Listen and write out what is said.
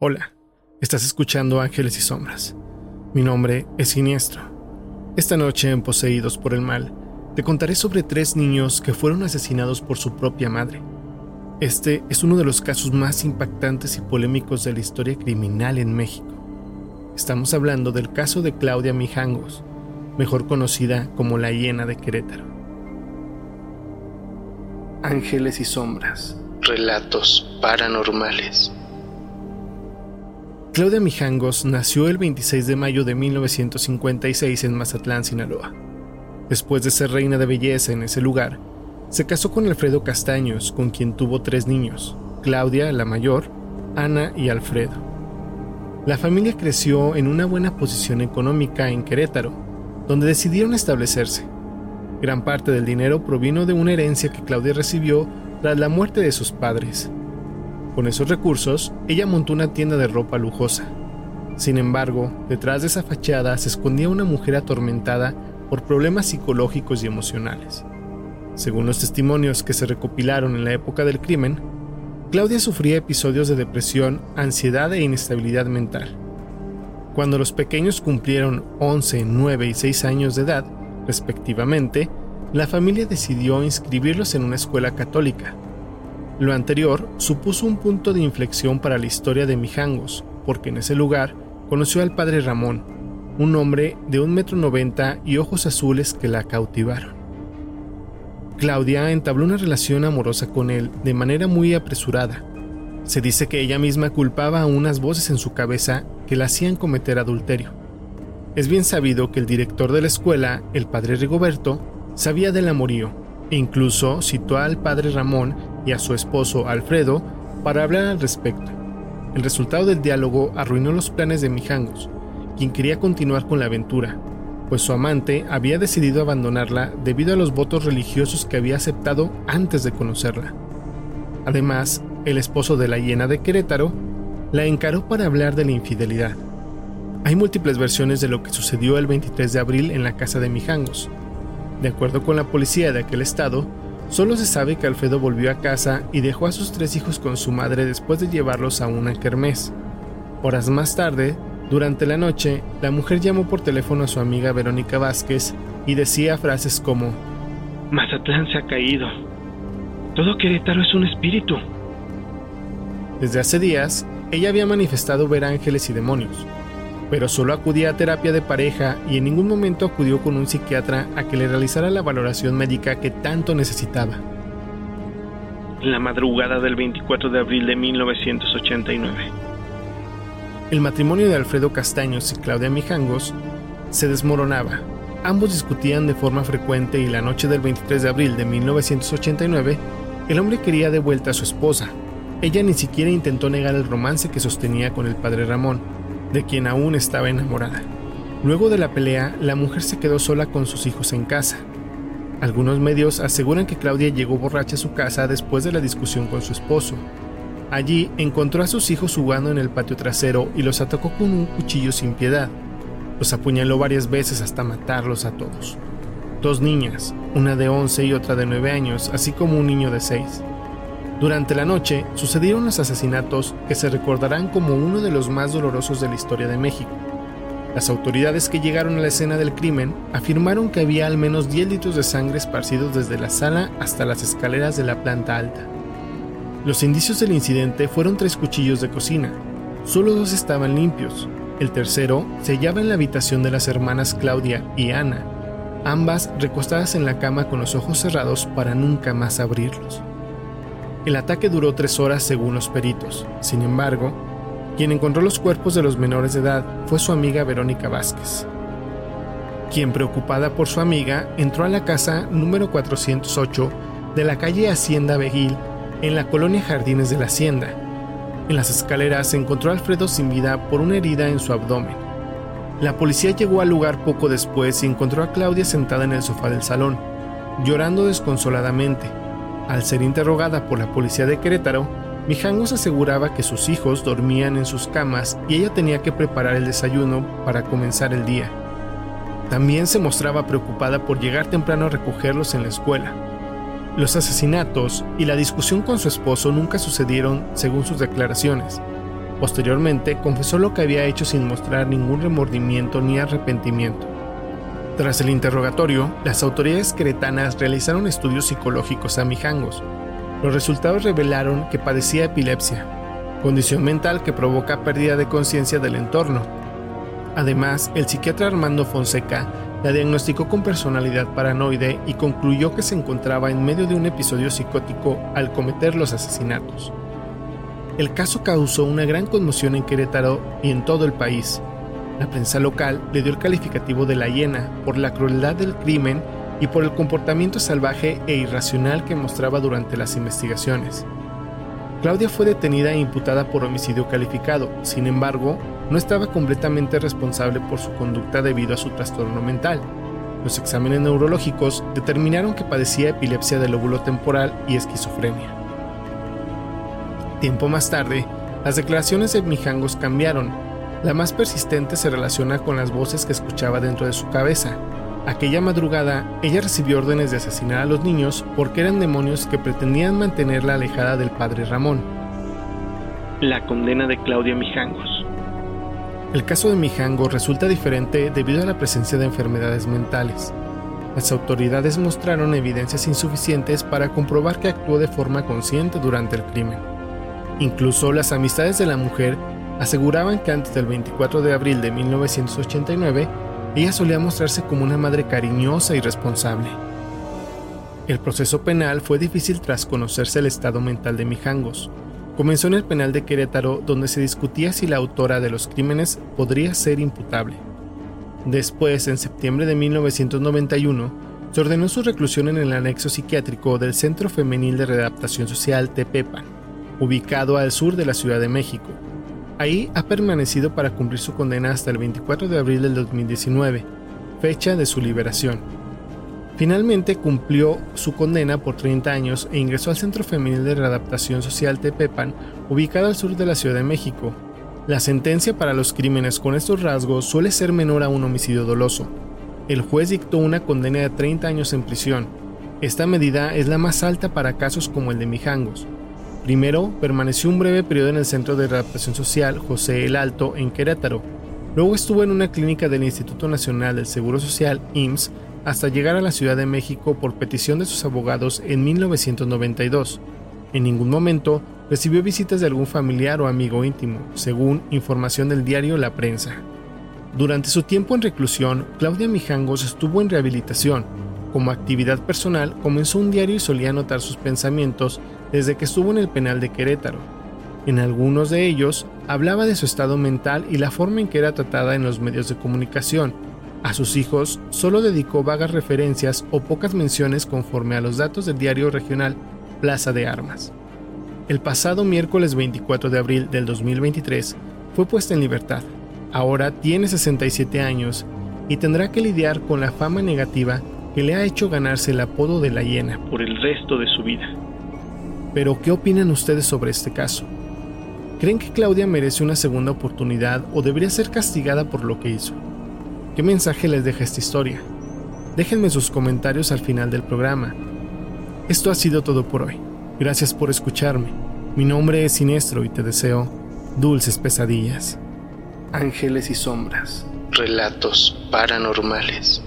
Hola, estás escuchando Ángeles y Sombras. Mi nombre es Siniestro. Esta noche en Poseídos por el Mal, te contaré sobre tres niños que fueron asesinados por su propia madre. Este es uno de los casos más impactantes y polémicos de la historia criminal en México. Estamos hablando del caso de Claudia Mijangos, mejor conocida como la hiena de Querétaro. Ángeles y Sombras. Relatos paranormales. Claudia Mijangos nació el 26 de mayo de 1956 en Mazatlán, Sinaloa. Después de ser reina de belleza en ese lugar, se casó con Alfredo Castaños, con quien tuvo tres niños, Claudia, la mayor, Ana y Alfredo. La familia creció en una buena posición económica en Querétaro, donde decidieron establecerse. Gran parte del dinero provino de una herencia que Claudia recibió tras la muerte de sus padres, con esos recursos, ella montó una tienda de ropa lujosa. Sin embargo, detrás de esa fachada se escondía una mujer atormentada por problemas psicológicos y emocionales. Según los testimonios que se recopilaron en la época del crimen, Claudia sufría episodios de depresión, ansiedad e inestabilidad mental. Cuando los pequeños cumplieron 11, 9 y 6 años de edad, respectivamente, la familia decidió inscribirlos en una escuela católica, lo anterior supuso un punto de inflexión para la historia de Mijangos, porque en ese lugar conoció al padre Ramón, un hombre de un metro noventa y ojos azules que la cautivaron. Claudia entabló una relación amorosa con él de manera muy apresurada. Se dice que ella misma culpaba a unas voces en su cabeza que la hacían cometer adulterio. Es bien sabido que el director de la escuela, el padre Rigoberto, sabía del amorío e incluso citó al padre Ramón a su esposo Alfredo para hablar al respecto. El resultado del diálogo arruinó los planes de Mijangos, quien quería continuar con la aventura, pues su amante había decidido abandonarla debido a los votos religiosos que había aceptado antes de conocerla. Además, el esposo de la hiena de Querétaro la encaró para hablar de la infidelidad. Hay múltiples versiones de lo que sucedió el 23 de abril en la casa de Mijangos. De acuerdo con la policía de aquel estado, Solo se sabe que Alfredo volvió a casa y dejó a sus tres hijos con su madre después de llevarlos a una kermés. Horas más tarde, durante la noche, la mujer llamó por teléfono a su amiga Verónica Vázquez y decía frases como Mazatlán se ha caído. Todo Querétaro es un espíritu. Desde hace días, ella había manifestado ver ángeles y demonios, pero solo acudía a terapia de pareja y en ningún momento acudió con un psiquiatra a que le realizara la valoración médica que tanto necesitaba. La madrugada del 24 de abril de 1989. El matrimonio de Alfredo Castaños y Claudia Mijangos se desmoronaba. Ambos discutían de forma frecuente y la noche del 23 de abril de 1989, el hombre quería de vuelta a su esposa. Ella ni siquiera intentó negar el romance que sostenía con el padre Ramón, de quien aún estaba enamorada. Luego de la pelea, la mujer se quedó sola con sus hijos en casa. Algunos medios aseguran que Claudia llegó borracha a su casa después de la discusión con su esposo. Allí encontró a sus hijos jugando en el patio trasero y los atacó con un cuchillo sin piedad. Los apuñaló varias veces hasta matarlos a todos. Dos niñas, una de 11 y otra de 9 años, así como un niño de 6. Durante la noche sucedieron los asesinatos que se recordarán como uno de los más dolorosos de la historia de México. Las autoridades que llegaron a la escena del crimen afirmaron que había al menos 10 litros de sangre esparcidos desde la sala hasta las escaleras de la planta alta. Los indicios del incidente fueron tres cuchillos de cocina. Solo dos estaban limpios. El tercero se hallaba en la habitación de las hermanas Claudia y Ana, ambas recostadas en la cama con los ojos cerrados para nunca más abrirlos. El ataque duró tres horas según los peritos. Sin embargo, quien encontró los cuerpos de los menores de edad fue su amiga Verónica Vázquez, quien preocupada por su amiga entró a la casa número 408 de la calle Hacienda Vejil en la colonia Jardines de la Hacienda. En las escaleras se encontró a Alfredo sin vida por una herida en su abdomen. La policía llegó al lugar poco después y encontró a Claudia sentada en el sofá del salón, llorando desconsoladamente. Al ser interrogada por la policía de Querétaro, Mijangos aseguraba que sus hijos dormían en sus camas y ella tenía que preparar el desayuno para comenzar el día. También se mostraba preocupada por llegar temprano a recogerlos en la escuela. Los asesinatos y la discusión con su esposo nunca sucedieron según sus declaraciones. Posteriormente, confesó lo que había hecho sin mostrar ningún remordimiento ni arrepentimiento. Tras el interrogatorio, las autoridades cretanas realizaron estudios psicológicos a Mijangos. Los resultados revelaron que padecía epilepsia, condición mental que provoca pérdida de conciencia del entorno. Además, el psiquiatra Armando Fonseca la diagnosticó con personalidad paranoide y concluyó que se encontraba en medio de un episodio psicótico al cometer los asesinatos. El caso causó una gran conmoción en Querétaro y en todo el país. La prensa local le dio el calificativo de la hiena por la crueldad del crimen y por el comportamiento salvaje e irracional que mostraba durante las investigaciones. Claudia fue detenida e imputada por homicidio calificado, sin embargo, no estaba completamente responsable por su conducta debido a su trastorno mental. Los exámenes neurológicos determinaron que padecía epilepsia del lóbulo temporal y esquizofrenia. Tiempo más tarde, las declaraciones de Mijangos cambiaron. La más persistente se relaciona con las voces que escuchaba dentro de su cabeza. Aquella madrugada, ella recibió órdenes de asesinar a los niños porque eran demonios que pretendían mantenerla alejada del padre Ramón. La condena de Claudia Mijangos. El caso de Mijangos resulta diferente debido a la presencia de enfermedades mentales. Las autoridades mostraron evidencias insuficientes para comprobar que actuó de forma consciente durante el crimen. Incluso las amistades de la mujer aseguraban que antes del 24 de abril de 1989, ella solía mostrarse como una madre cariñosa y responsable. El proceso penal fue difícil tras conocerse el estado mental de Mijangos. Comenzó en el penal de Querétaro, donde se discutía si la autora de los crímenes podría ser imputable. Después, en septiembre de 1991, se ordenó su reclusión en el anexo psiquiátrico del Centro Femenil de Readaptación Social Tepepan ubicado al sur de la Ciudad de México. Ahí ha permanecido para cumplir su condena hasta el 24 de abril del 2019, fecha de su liberación. Finalmente cumplió su condena por 30 años e ingresó al Centro Femenil de Readaptación Social Tepepan, ubicado al sur de la Ciudad de México. La sentencia para los crímenes con estos rasgos suele ser menor a un homicidio doloso. El juez dictó una condena de 30 años en prisión. Esta medida es la más alta para casos como el de Mijangos, Primero, permaneció un breve periodo en el Centro de Readaptación Social José el Alto en Querétaro. Luego estuvo en una clínica del Instituto Nacional del Seguro Social, IMSS, hasta llegar a la Ciudad de México por petición de sus abogados en 1992. En ningún momento recibió visitas de algún familiar o amigo íntimo, según información del diario La Prensa. Durante su tiempo en reclusión, Claudia Mijangos estuvo en rehabilitación. Como actividad personal, comenzó un diario y solía anotar sus pensamientos desde que estuvo en el penal de Querétaro. En algunos de ellos hablaba de su estado mental y la forma en que era tratada en los medios de comunicación. A sus hijos solo dedicó vagas referencias o pocas menciones conforme a los datos del diario regional Plaza de Armas. El pasado miércoles 24 de abril del 2023 fue puesta en libertad. Ahora tiene 67 años y tendrá que lidiar con la fama negativa que le ha hecho ganarse el apodo de la hiena por el resto de su vida. Pero, ¿qué opinan ustedes sobre este caso? ¿Creen que Claudia merece una segunda oportunidad o debería ser castigada por lo que hizo? ¿Qué mensaje les deja esta historia? Déjenme sus comentarios al final del programa. Esto ha sido todo por hoy. Gracias por escucharme. Mi nombre es Sinestro y te deseo dulces pesadillas. Ángeles y sombras. Relatos paranormales.